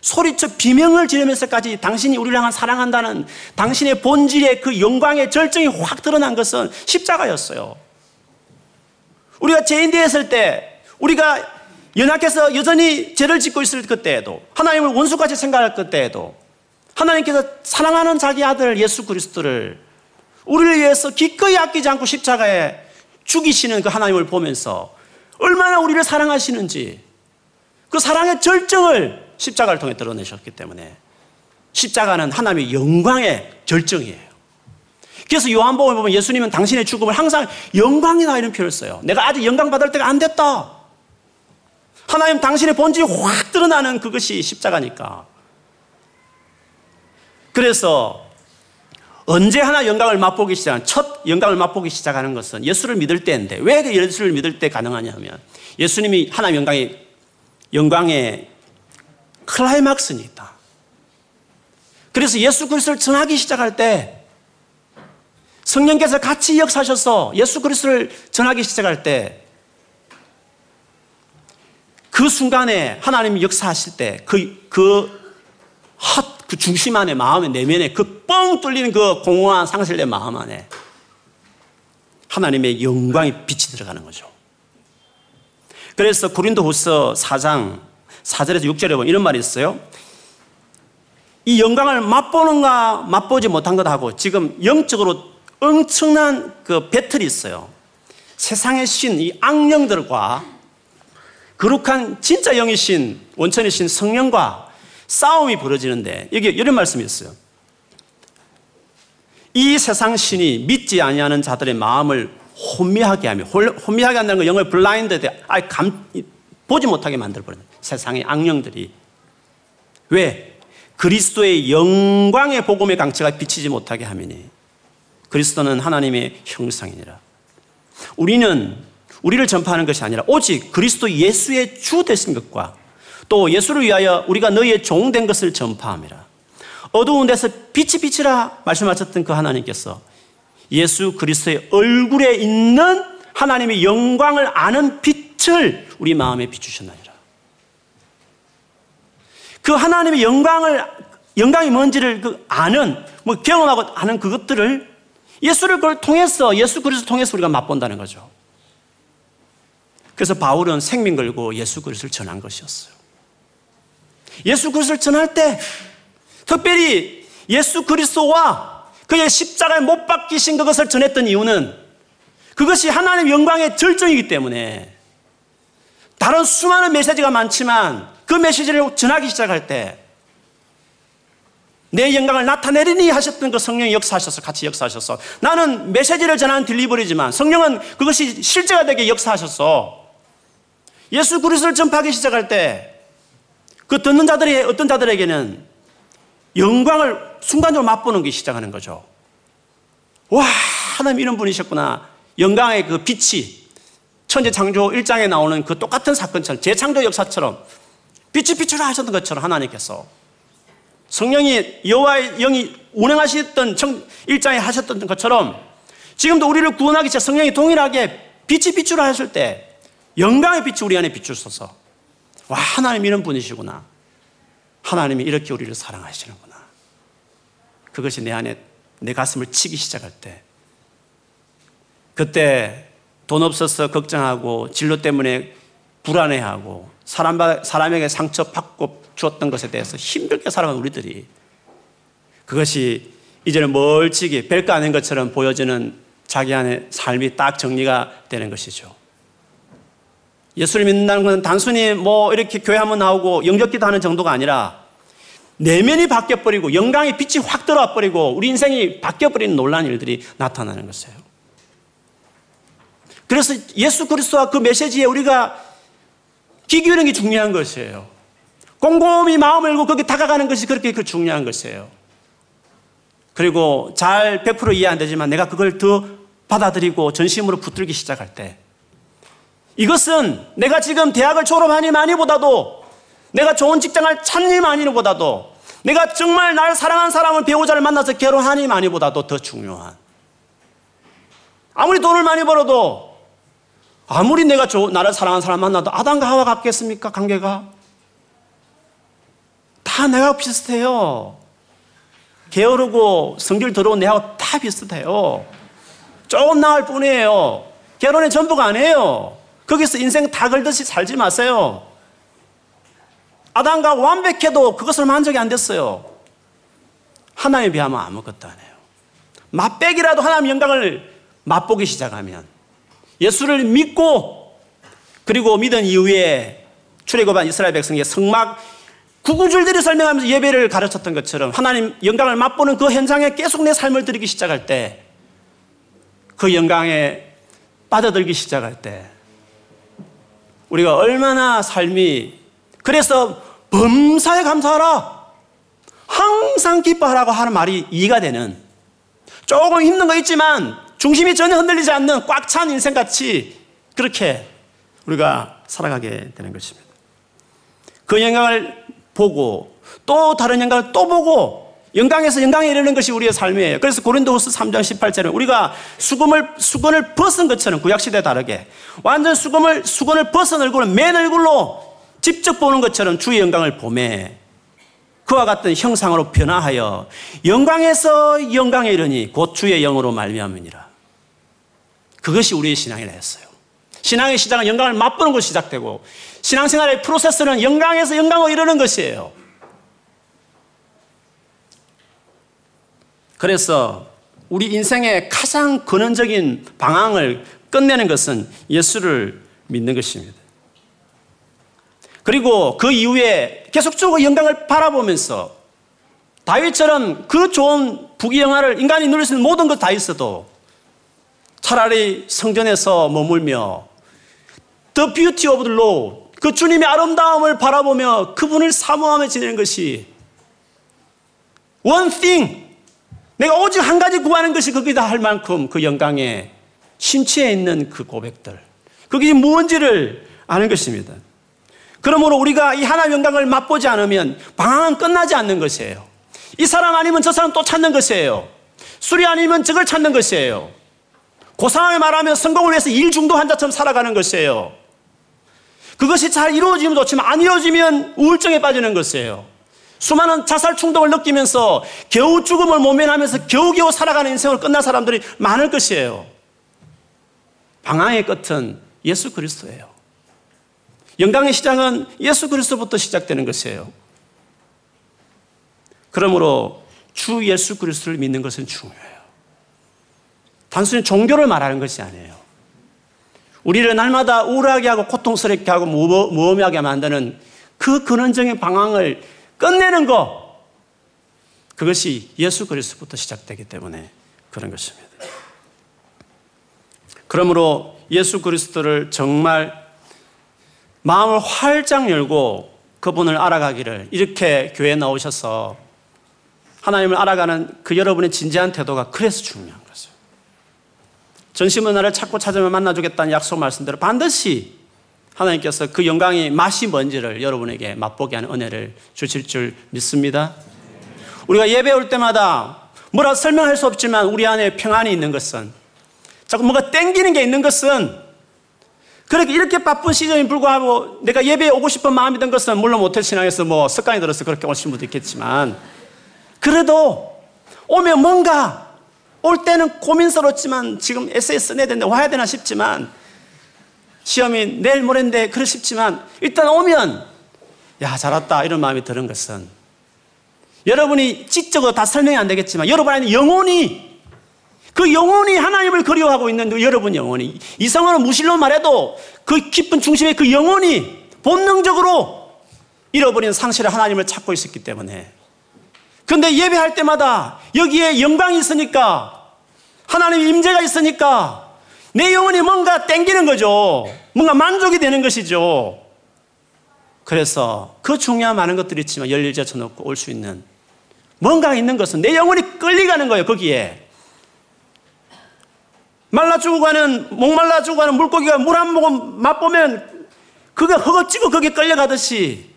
소리쳐 비명을 지르면서까지 당신이 우리를 향한 사랑한다는 당신의 본질의 그 영광의 절정이 확 드러난 것은 십자가였어요. 우리가 죄인 되었을 때 우리가 연약해서 여전히 죄를 짓고 있을 그때에도 하나님을 원수같이 생각할 그때에도 하나님께서 사랑하는 자기 아들 예수 그리스도를 우리를 위해서 기꺼이 아끼지 않고 십자가에 죽이시는 그 하나님을 보면서 얼마나 우리를 사랑하시는지 그 사랑의 절정을 십자가를 통해 드러내셨기 때문에 십자가는 하나님의 영광의 절정이에요. 그래서 요한복음에 보면 예수님은 당신의 죽음을 항상 영광이다 이런 표현을 써요. 내가 아직 영광 받을 때가 안 됐다. 하나님 당신의 본질이 확 드러나는 그것이 십자가니까. 그래서 언제 하나 영광을 맛보기 시작한 첫 영광을 맛보기 시작하는 것은 예수를 믿을 때인데 왜그 예수를 믿을 때 가능하냐 하면 예수님이 하나님 영광의 영광의 클라이막스니 있다. 그래서 예수 그리스도를 전하기 시작할 때 성령께서 같이 역사하셔서 예수 그리스도를 전하기 시작할 때 그 순간에 하나님이 역사하실 때 그, 그 헛, 그 중심 안에 마음의 내면에 그 뻥 뚫리는 그 공허한 상실된 마음 안에 하나님의 영광의 빛이 들어가는 거죠. 그래서 고린도 후서 4장 4절에서 6절에 보면 이런 말이 있어요. 이 영광을 맛보는가 맛보지 못한 것하고 지금 영적으로 엄청난 그 배틀이 있어요. 세상의 신, 이 악령들과 거룩한 진짜 영의 신, 원천의 신 성령과 싸움이 벌어지는데 여기 이런 말씀이 있어요. 이 세상 신이 믿지 아니하는 자들의 마음을 혼미하게 하며 혼미하게 한다는 건 영어의 블라인드 아 감, 보지 못하게 만들어 버리는 세상의 악령들이 왜 그리스도의 영광의 복음의 강체가 비치지 못하게 하미니 그리스도는 하나님의 형상이니라. 우리는 우리를 전파하는 것이 아니라 오직 그리스도 예수의 주 되신 것과 또 예수를 위하여 우리가 너희의 종된 것을 전파함이라. 어두운 데서 빛이 빛이라 말씀하셨던 그 하나님께서 예수 그리스도의 얼굴에 있는 하나님의 영광을 아는 빛을 우리 마음에 비추셨나니라. 그 하나님의 영광을 영광이 뭔지를 그 아는 뭐 경험하고 아는 그것들을 예수를 그걸 통해서 예수 그리스도 통해서 우리가 맛본다는 거죠. 그래서 바울은 생명 걸고 예수 그리스도를 전한 것이었어요. 예수 그리스도를 전할 때 특별히 예수 그리스도와 그의 십자가에 못 박히신 그것을 전했던 이유는 그것이 하나님 영광의 절정이기 때문에 다른 수많은 메시지가 많지만 그 메시지를 전하기 시작할 때 내 영광을 나타내리니 하셨던 그 성령이 역사하셔서 같이 역사하셔서 나는 메시지를 전하는 딜리버리지만 성령은 그것이 실제가 되게 역사하셔서 예수 그리스도를 전파하기 시작할 때 그 듣는 자들이 어떤 자들에게는 영광을 순간적으로 맛보는 게 시작하는 거죠. 와, 하나님 이런 분이셨구나. 영광의 그 빛이 천재 창조 1장에 나오는 그 똑같은 사건처럼 재창조 역사처럼 빛이 빛으로 하셨던 것처럼 하나님께서 성령이 여호와의 영이 운행하셨던 1장에 하셨던 것처럼 지금도 우리를 구원하기 위해 성령이 동일하게 빛이 빛으로 하실 때 영광의 빛이 우리 안에 비추소서. 와, 하나님 이런 분이시구나. 하나님이 이렇게 우리를 사랑하시는구나. 그것이 내 안에 내 가슴을 치기 시작할 때 그때 돈 없어서 걱정하고 진로 때문에 불안해하고 사람, 사람에게 상처받고 주었던 것에 대해서 힘들게 살아간 우리들이 그것이 이제는 멀찍이 별거 아닌 것처럼 보여지는 자기 안에 삶이 딱 정리가 되는 것이죠. 예수를 믿는다는 것은 단순히 뭐 이렇게 교회 한번 나오고 영접기도 하는 정도가 아니라 내면이 바뀌어버리고 영광의 빛이 확 들어와 버리고 우리 인생이 바뀌어버리는 놀라운 일들이 나타나는 것이에요. 그래서 예수 그리스도와 그 메시지에 우리가 귀 기울이는 게 중요한 것이에요. 꼼꼼히 마음을 열고 거기 다가가는 것이 그렇게 그 중요한 것이에요. 그리고 잘 100% 이해 안 되지만 내가 그걸 더 받아들이고 전심으로 붙들기 시작할 때 이것은 내가 지금 대학을 졸업하니많이보다도 내가 좋은 직장을 찾니많이보다도 내가 정말 날 사랑한 사람을 배우자를 만나서 결혼하니많이보다도 더 중요한 아무리 돈을 많이 벌어도 아무리 내가 저, 나를 사랑하는 사람 만나도 아담과 하와 같겠습니까? 관계가? 다 내가 비슷해요. 게으르고 성질 더러운 내하고 다 비슷해요. 조금 나을 뿐이에요. 결혼의 전부가 아니에요. 거기서 인생 다 걸듯이 살지 마세요. 아담과 완벽해도 그것을 만족이 안 됐어요. 하나님에 비하면 아무것도 안 해요. 맛백이라도 하나님 영광을 맛보기 시작하면 예수를 믿고 그리고 믿은 이후에 출애굽한 이스라엘 백성에게 성막 구구줄들이 설명하면서 예배를 가르쳤던 것처럼 하나님 영광을 맛보는 그 현장에 계속 내 삶을 드리기 시작할 때 그 영광에 빠져들기 시작할 때 우리가 얼마나 삶이 그래서 범사에 감사하라 항상 기뻐하라고 하는 말이 이해가 되는 조금 힘든 거 있지만 중심이 전혀 흔들리지 않는 꽉 찬 인생같이 그렇게 우리가 살아가게 되는 것입니다. 그 영광을 보고 또 다른 영광을 또 보고 영광에서 영광에 이르는 것이 우리의 삶이에요. 그래서 고린도후서 3장 18절에 우리가 수금을 수건을 벗은 것처럼 구약 시대 다르게 완전 수금을 수건을 벗은 얼굴을 맨 얼굴로 직접 보는 것처럼 주의 영광을 보매 그와 같은 형상으로 변화하여 영광에서 영광에 이르니 곧 주의 영으로 말미암으니라. 그것이 우리의 신앙이라 했어요. 신앙의 시작은 영광을 맛보는 것이 시작되고 신앙생활의 프로세스는 영광에서 영광으로 이르는 것이에요. 그래서 우리 인생의 가장 근원적인 방향을 끝내는 것은 예수를 믿는 것입니다. 그리고 그 이후에 계속적으로 영광을 바라보면서 다윗처럼 그 좋은 부귀영화를 인간이 누릴 수 있는 모든 것 다 있어도 차라리 성전에서 머물며 The beauty of the Lord 그 주님의 아름다움을 바라보며 그분을 사모하며 지내는 것이 one thing 내가 오직 한 가지 구하는 것이 거기다 할 만큼 그 영광에 심취해 있는 그 고백들 그게 무언지를 아는 것입니다. 그러므로 우리가 이 하나님 영광을 맛보지 않으면 방황은 끝나지 않는 것이에요. 이 사람 아니면 저 사람 또 찾는 것이에요. 술이 아니면 저걸 찾는 것이에요. 고상하게 말하면 성공을 위해서 일 중독 환자처럼 살아가는 것이에요. 그것이 잘 이루어지면 좋지만 안 이루어지면 우울증에 빠지는 것이에요. 수많은 자살 충동을 느끼면서 겨우 죽음을 모면하면서 겨우겨우 살아가는 인생을 끝난 사람들이 많을 것이에요. 방황의 끝은 예수 그리스도예요. 영광의 시작은 예수 그리스도부터 시작되는 것이에요. 그러므로 주 예수 그리스도를 믿는 것은 중요해요. 단순히 종교를 말하는 것이 아니에요. 우리를 날마다 우울하게 하고 고통스럽게 하고 무험하게 만드는 그 근원적인 방황을 끝내는 것 그것이 예수 그리스도부터 시작되기 때문에 그런 것입니다. 그러므로 예수 그리스도를 정말 마음을 활짝 열고 그분을 알아가기를 이렇게 교회에 나오셔서 하나님을 알아가는 그 여러분의 진지한 태도가 그래서 중요한 거죠. 전심은 나를 찾고 찾으면 만나주겠다는 약속 말씀대로 반드시 하나님께서 그 영광이 맛이 뭔지를 여러분에게 맛보게 하는 은혜를 주실 줄 믿습니다. 우리가 예배 올 때마다 뭐라 설명할 수 없지만 우리 안에 평안이 있는 것은 자꾸 뭐가 땡기는 게 있는 것은 그렇게 이렇게 바쁜 시즌에 불구하고 내가 예배에 오고 싶은 마음이 든 것은 물론 모텔 신앙에서 뭐 습관이 들어서 그렇게 오신 분도 있겠지만 그래도 오면 뭔가 올 때는 고민스럽지만 지금 에세이 써내야 되는데 와야 되나 싶지만 시험이 내일 모레인데 그러 싶지만 일단 오면 야 잘왔다 이런 마음이 드는 것은. 여러분이 지적으로 다 설명이 안 되겠지만 여러분 안에 영혼이 그 영혼이 하나님을 그리워하고 있는 그 여러분 영혼이 이성으로 무실로 말해도 그 깊은 중심의 그 영혼이 본능적으로 잃어버린 상실의 하나님을 찾고 있었기 때문에. 그런데 예배할 때마다 여기에 영광이 있으니까 하나님의 임재가 있으니까 내 영혼이 뭔가 땡기는 거죠. 뭔가 만족이 되는 것이죠. 그래서 그 중요한 많은 것들이 있지만 열일 제쳐놓고 올 수 있는 뭔가 있는 것은 내 영혼이 끌리가는 거예요, 거기에. 말라 죽어가는, 목말라 죽어가는 물고기가 물 한 모금 맛보면 그게 허겁지고 거기에 끌려가듯이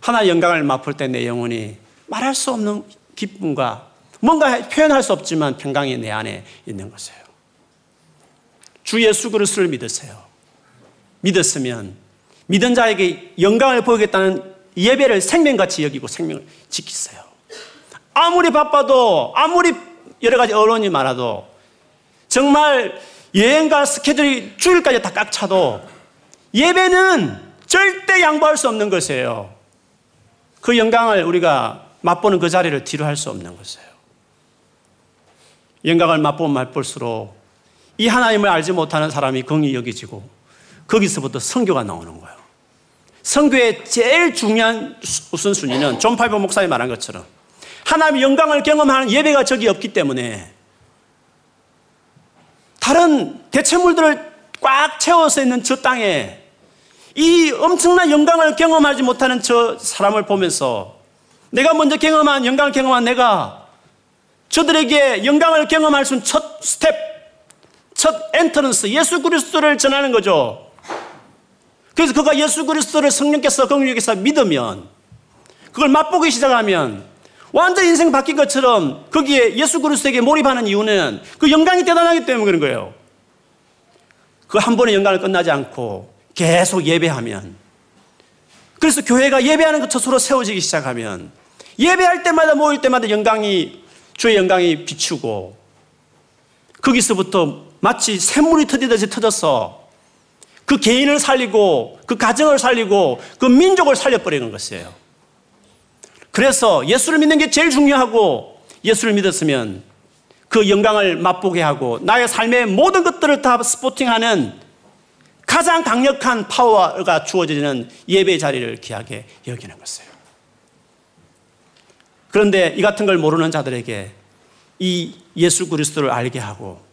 하나의 영광을 맛볼 때 내 영혼이 말할 수 없는 기쁨과 뭔가 표현할 수 없지만 평강이 내 안에 있는 것이에요. 주 예수 그리스도를 믿으세요. 믿었으면 믿은 자에게 영광을 보이겠다는 예배를 생명같이 여기고 생명을 지키세요. 아무리 바빠도 아무리 여러 가지 어려움이 많아도 정말 여행과 스케줄이 주일까지 다 꽉 차도 예배는 절대 양보할 수 없는 것이에요. 그 영광을 우리가 맛보는 그 자리를 뒤로 할 수 없는 것이에요. 영광을 맛보면 맛볼수록 이 하나님을 알지 못하는 사람이 긍휼히 여겨지고 거기서부터 선교가 나오는 거예요. 선교의 제일 중요한 우선순위는 존 파이퍼 목사님 말한 것처럼 하나님의 영광을 경험하는 예배가 적이 없기 때문에 다른 대체물들을 꽉 채워서 있는 저 땅에 이 엄청난 영광을 경험하지 못하는 저 사람을 보면서 내가 먼저 경험한 영광을 경험한 내가 저들에게 영광을 경험할 수 있는 첫 스텝, 첫 entrance, 예수 그리스도를 전하는 거죠. 그래서 그가 예수 그리스도를 성령께서 긍휼께서 믿으면 그걸 맛보기 시작하면 완전 인생 바뀐 것처럼 거기에 예수 그리스도에게 몰입하는 이유는 그 영광이 대단하기 때문에 그런 거예요. 그 한 번의 영광을 끝나지 않고 계속 예배하면 그래서 교회가 예배하는 것처럼 세워지기 시작하면 예배할 때마다 모일 때마다 영광이 주의 영광이 비추고 거기서부터 마치 샘물이 터지듯이 터져서 그 개인을 살리고 그 가정을 살리고 그 민족을 살려버리는 것이에요. 그래서 예수를 믿는 게 제일 중요하고 예수를 믿었으면 그 영광을 맛보게 하고 나의 삶의 모든 것들을 다 스포팅하는 가장 강력한 파워가 주어지는 예배 자리를 귀하게 여기는 것이에요. 그런데 이 같은 걸 모르는 자들에게 이 예수 그리스도를 알게 하고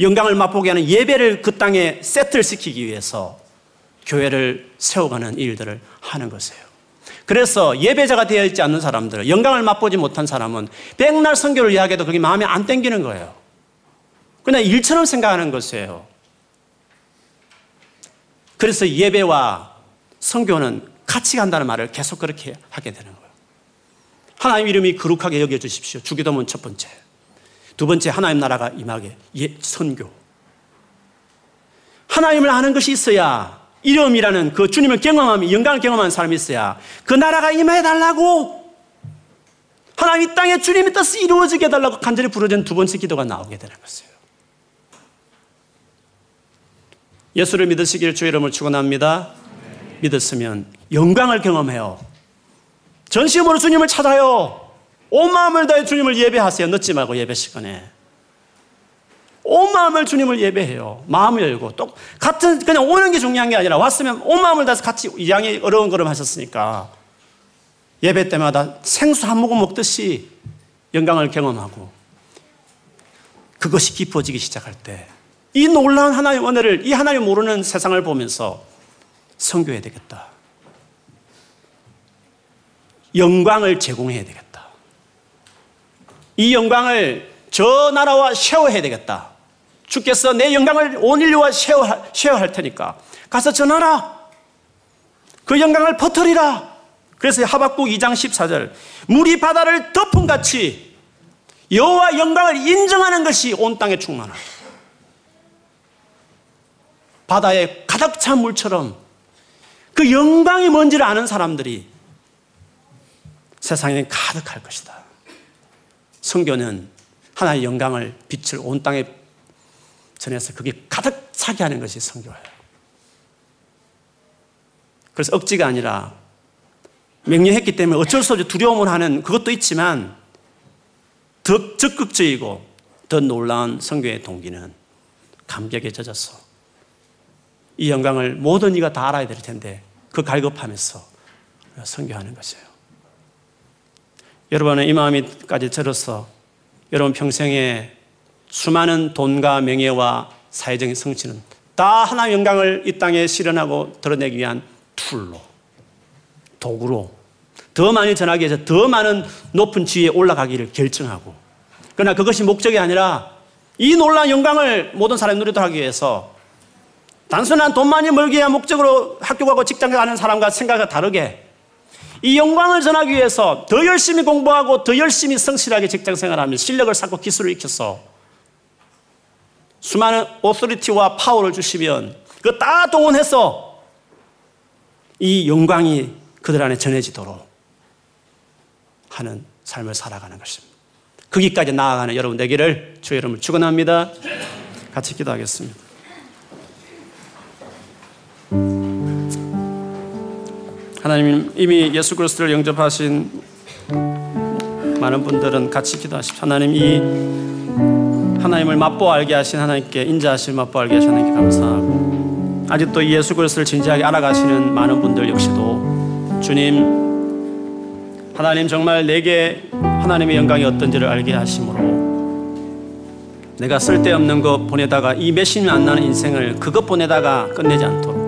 영광을 맛보게 하는 예배를 그 땅에 세트를 시키기 위해서 교회를 세워가는 일들을 하는 것이에요. 그래서 예배자가 되어 있지 않는 사람들, 영광을 맛보지 못한 사람은 백날 성교를 이야기해도 그게 마음에 안 땡기는 거예요. 그냥 일처럼 생각하는 것이에요. 그래서 예배와 성교는 같이 간다는 말을 계속 그렇게 하게 되는 거예요. 하나님 이름이 거룩하게 여겨주십시오. 주기도문 첫 번째. 두 번째, 하나님 나라가 임하게. 예, 선교. 하나님을 아는 것이 있어야 이름이라는 그 주님을 경험하며 영광을 경험한 사람이 있어야 그 나라가 임해 달라고 하나님 이 땅에 주님의 뜻이 이루어지게 해달라고 간절히 부르짖는 두 번째 기도가 나오게 되는 것이에요. 예수를 믿으시기를 주의 이름을 축원합니다. 믿었으면 영광을 경험해요. 전심으로 주님을 찾아요. 온 마음을 다해 주님을 예배하세요. 늦지 말고 예배 시간에. 온 마음을 주님을 예배해요. 마음을 열고 또 같은 그냥 오는 게 중요한 게 아니라 왔으면 온 마음을 다해서 같이 이양이 어려운 걸음 하셨으니까 예배 때마다 생수 한 모금 먹듯이 영광을 경험하고 그것이 깊어지기 시작할 때 이 놀라운 하나님의 은혜를 이 하나님 모르는 세상을 보면서 성교해야 되겠다. 영광을 제공해야 되겠다. 이 영광을 저 나라와 쉐어해야 되겠다. 주께서 내 영광을 온 인류와 쉐어, 쉐어할 테니까 가서 전하라. 그 영광을 퍼뜨리라. 그래서 하박국 2장 14절 물이 바다를 덮은 같이 여호와 영광을 인정하는 것이 온 땅에 충만하다. 바다에 가득 찬 물처럼 그 영광이 뭔지를 아는 사람들이 세상에 가득할 것이다. 성교는 하나의 영광을 빛을 온 땅에 전해서 그게 가득 차게 하는 것이 성교예요. 그래서 억지가 아니라 명령했기 때문에 어쩔 수 없이 두려움을 하는 그것도 있지만 더 적극적이고 더 놀라운 성교의 동기는 감격에 젖어서 이 영광을 모든 이가 다 알아야 될 텐데 그 갈급하면서 선교하는 것이에요. 여러분은 이 마음이까지 들어서 여러분 평생에 수많은 돈과 명예와 사회적인 성취는 다 하나님의 영광을 이 땅에 실현하고 드러내기 위한 tool로, 도구로 더 많이 전하기 위해서 더 많은 높은 지위에 올라가기를 결정하고 그러나 그것이 목적이 아니라 이 놀라운 영광을 모든 사람이 누리도록 하기 위해서 단순한 돈 많이 벌기 위한 목적으로 학교 가고 직장 가는 사람과 생각이 다르게 이 영광을 전하기 위해서 더 열심히 공부하고 더 열심히 성실하게 직장 생활하며 실력을 쌓고 기술을 익혀서 수많은 오소리티와 파워를 주시면 그거 다 동원해서 이 영광이 그들 안에 전해지도록 하는 삶을 살아가는 것입니다. 거기까지 나아가는 여러분 되기를 주의 이름을 축원합니다. 같이 기도하겠습니다. 하나님 이미 예수 그리스도를 영접하신 많은 분들은 같이 기도하십시오. 하나님 이 하나님을 맛보 알게 하신 하나님께 인자하신 맛보 알게 하신 하나님께 감사하고 아직도 예수 그리스도를 진지하게 알아가시는 많은 분들 역시도 주님 하나님 정말 내게 하나님의 영광이 어떤지를 알게 하심으로 내가 쓸데없는 것 보내다가 이 몇십 년 안 나는 인생을 그것 보내다가 끝내지 않도록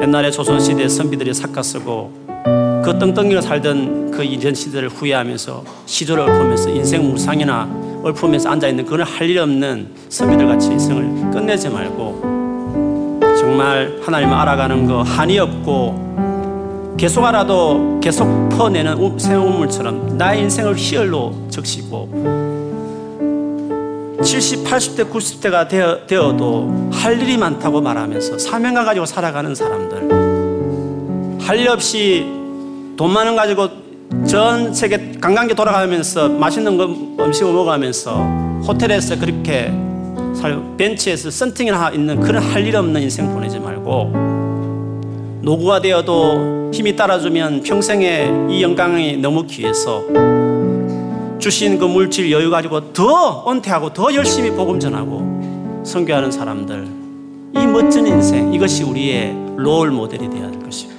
옛날에 조선시대 선비들이 삭가 쓰고 그 떵떵이로 살던 그 이전 시대를 후회하면서 시절을 읊으면서 인생 무상이나 읊으면서 앉아있는 그런 할 일 없는 선비들 같이 인생을 끝내지 말고 정말 하나님을 알아가는 거 한이 없고 계속 알아도 계속 퍼내는 새우물처럼 나의 인생을 희열로 적시고 70, 80대, 90대가 되어, 되어도 할 일이 많다고 말하면서 사명감 가지고 살아가는 사람들. 할 일 없이 돈만원 가지고 전 세계 관광객 돌아가면서 맛있는 거, 음식을 먹어가면서 호텔에서 그렇게 살, 벤치에서 썬팅이나 있는 그런 할 일 없는 인생 보내지 말고 노구가 되어도 힘이 따라주면 평생에 이 영광이 너무 귀해서 주신 그 물질 여유 가지고 더 은퇴하고 더 열심히 복음 전하고 선교하는 사람들 이 멋진 인생 이것이 우리의 롤 모델이 되어야 될 것이고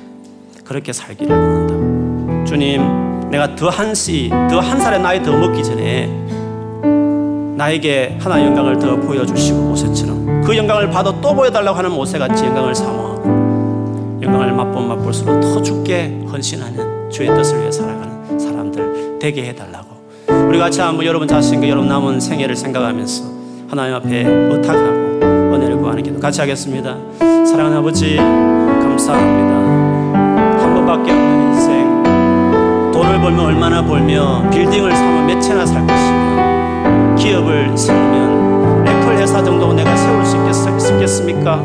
그렇게 살기를 원한다. 주님, 내가 더한 씨, 더한 살의 나이 더 먹기 전에 나에게 하나의 영광을 더 보여주시고 모세처럼 그 영광을 봐도 또 보여달라고 하는 모세같이 영광을 사모하고 영광을 맛본 맛볼수록 더 죽게 헌신하는 주의 뜻을 위해 살아가는 사람들 되게 해달라고 우리 같이 한번 여러분 자신과 여러분 남은 생애를 생각하면서 하나님 앞에 의탁하고 은혜를 구하는 기도 같이 하겠습니다. 사랑하는 아버지 감사합니다. 한 번밖에 없는 인생 돈을 벌면 얼마나 벌며 빌딩을 사면 몇 채나 살 것이며 기업을 세우면 애플 회사 정도 내가 세울 수 있겠, 습니까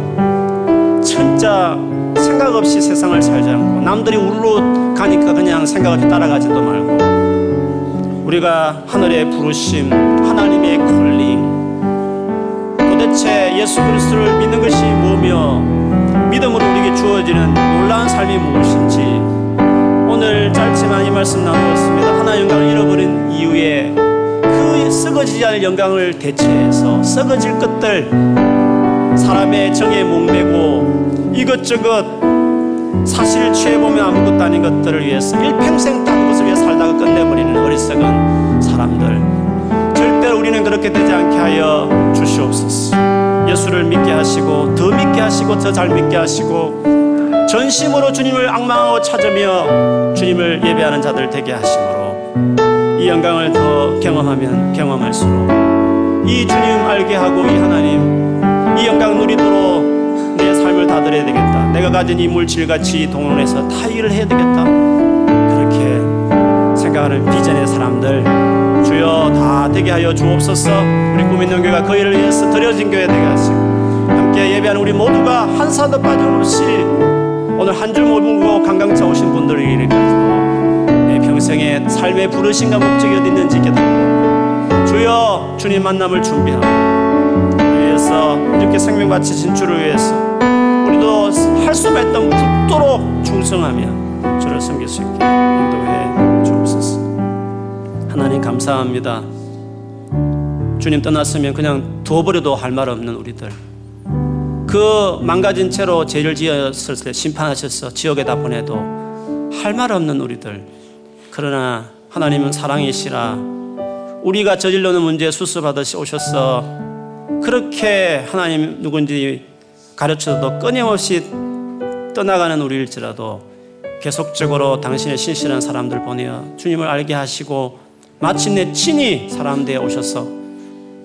진짜 생각 없이 세상을 살지 않고 남들이 우르르 가니까 그냥 생각 없이 따라가지도 말고 우리가 하늘의 부르심, 하나님의 콜링, 도대체 예수 그리스도를 믿는 것이 뭐며 믿음으로 우리에게 주어지는 놀라운 삶이 무엇인지 오늘 짧지만 이 말씀 나누었습니다. 하나 영광을 잃어버린 이후에 그 썩어지지 않을 영광을 대체해서 썩어질 것들 사람의 정에 목매고 이것저것 사실을 취해보면 아무것도 아닌 것들을 위해서 일평생 다 그것을 위해 살다가 끝내버리는 어리석은 사람들. 절대로 우리는 그렇게 되지 않게 하여 주시옵소서. 예수를 믿게 하시고 더 믿게 하시고 더 잘 믿게 하시고 전심으로 주님을 악망하고 찾으며 주님을 예배하는 자들 되게 하심으로 이 영광을 더 경험하면 경험할수록 이 주님 알게 하고 이 하나님 이 영광 누리도록 내 삶을 다 드려야 되겠다. 내가 가진 이 물질같이 동원해서 다 일을 해야 되겠다. 그렇게 생각하는 비전의 사람들 주여 다 되게 하여 주옵소서 우리 꿈 있는 교회가 그 일을 위해서 드려진 교회 되게 하시고 함께 예배하는 우리 모두가 한 사람도 빠짐없이 오늘 한 줄 모르고 관광차 오신 분들에게까지도 내 평생의 삶의 부르심과 목적이 어디 있는지 깨닫고 주여 주님 만남을 준비하고 위해서 이렇게 생명같이 진주를 위해서 우리도 할 수만 있던 굳도록 충성하며 주를 섬길 수 있게 인도해 주옵소서. 하나님 감사합니다. 주님 떠났으면 그냥 두어버려도 할 말 없는 우리들. 그 망가진 채로 죄를 지었을 때 심판하셔서 지옥에다 보내도 할 말 없는 우리들. 그러나 하나님은 사랑이시라. 우리가 저질러는 문제에 수습하듯이 오셔서 그렇게 하나님 누군지 가르쳐도 끊임없이 떠나가는 우리일지라도 계속적으로 당신의 신실한 사람들 보내어 주님을 알게 하시고 마침내 친히 사람 되어 오셔서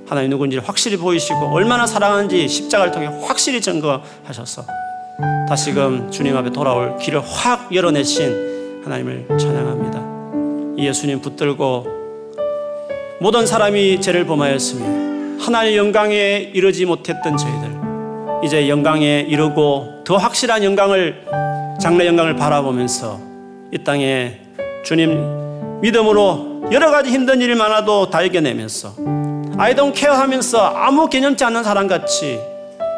하나님 누군지를 확실히 보이시고 얼마나 사랑하는지 십자가를 통해 확실히 증거하셔서 다시금 주님 앞에 돌아올 길을 확 열어내신 하나님을 찬양합니다. 이 예수님 붙들고 모든 사람이 죄를 범하였으며 하나님의 영광에 이르지 못했던 저희들 이제 영광에 이르고 더 확실한 영광을 장래 영광을 바라보면서 이 땅에 주님 믿음으로 여러 가지 힘든 일이 많아도 다 이겨내면서 아이돈 케어하면서 아무 개념치 않는 사람같이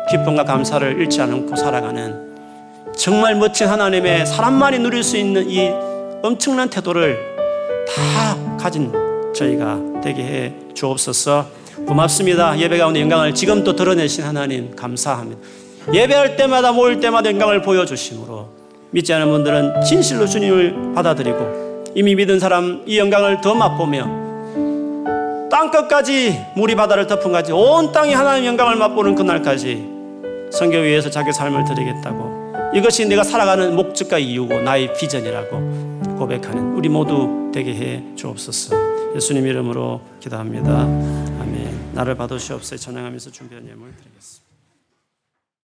기쁨과 감사를 잃지 않고 살아가는 정말 멋진 하나님의 사람만이 누릴 수 있는 이 엄청난 태도를 다 가진 저희가 되게 해 주옵소서 고맙습니다. 예배 가운데 영광을 지금 또 드러내신 하나님 감사합니다. 예배할 때마다 모일 때마다 영광을 보여주심으로 믿지 않은 분들은 진실로 주님을 받아들이고 이미 믿은 사람 이 영광을 더 맛보며 땅끝까지 물이 바다를 덮은 까지 온 땅이 하나님 영광을 맛보는 그날까지 성교 위에서 자기 삶을 드리겠다고 이것이 내가 살아가는 목적과 이유고 나의 비전이라고 고백하는 우리 모두 되게 해 주옵소서 예수님 이름으로 기도합니다 아멘 나를 받으시옵소서. 전향하면서 준비한 예물 드리겠습니다